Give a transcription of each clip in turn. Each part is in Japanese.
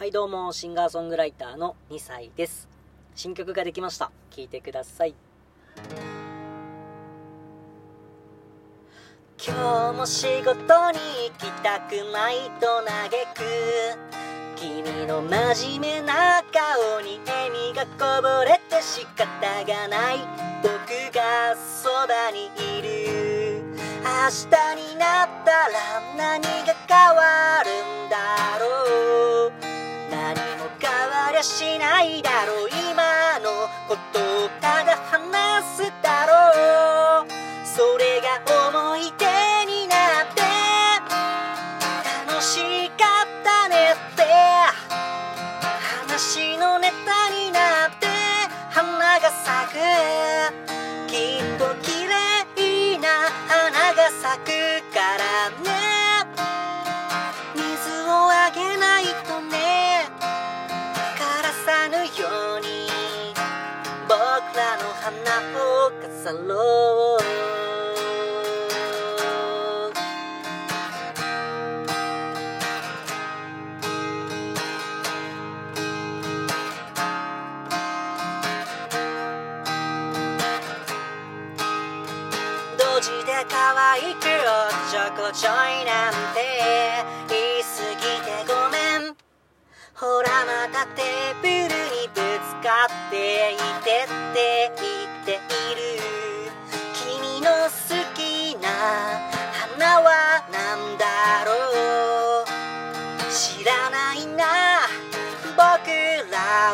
はいどうもシンガーソングライターの2歳です。新曲ができました。聴いてください。今日も仕事に行きたくないと嘆く。君の真面目な顔に笑みがこぼれて仕方がない。僕がそばにいる。明日になったら何が変わるん変わりゃしないだろう今のことをた花を飾ろうドジで可愛くおっちょこちょいなんて言い過ぎてごめんほらまたテーブルにぶつかっていて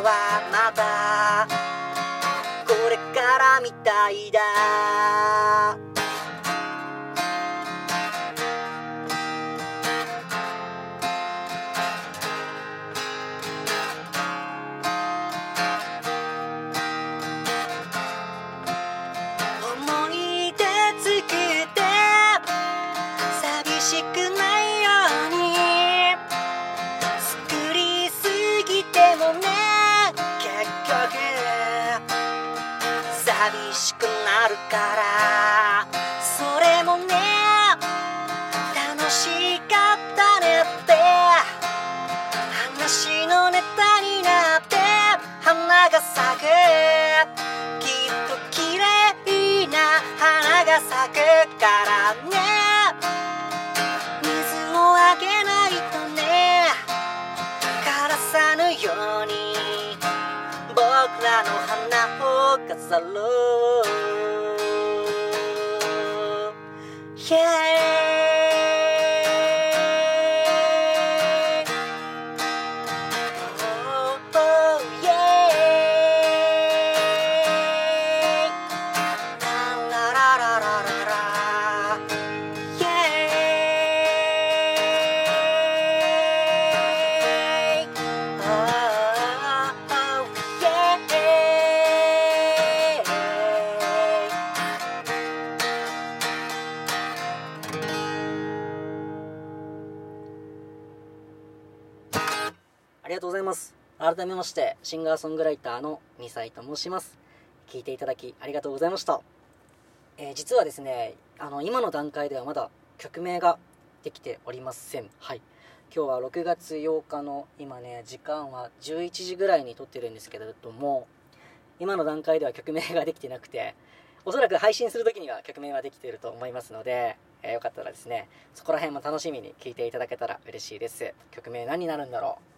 はまだこれからみたいだ。しくなるから。それもね楽しかったねって。話のネタになって花が咲く。きっと綺麗な花が咲くからね。水をあげないとね。枯らさぬように。僕らの花を飾ろう Yeah ありがとうございます。改めまして、シンガーソングライターの2歳と申します。聞いていただきありがとうございました。えー実はですね、あの、今の段階ではまだ曲名ができておりません。はい。今日は6月8日の今ね、時間は11時ぐらいに撮ってるんですけれども、今の段階では曲名ができてなくて、おそらく配信する時には曲名はできていると思いますので、えーよかったらですね、そこら辺も楽しみに聞いていただけたら嬉しいです。曲名何になるんだろう？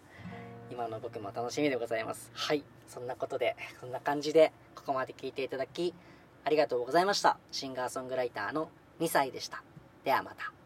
今の僕も楽しみでございます。はい。そんなことで、こんな感じで、ここまで聞いていただき、ありがとうございました。シンガーソングライターの2歳でした。ではまた。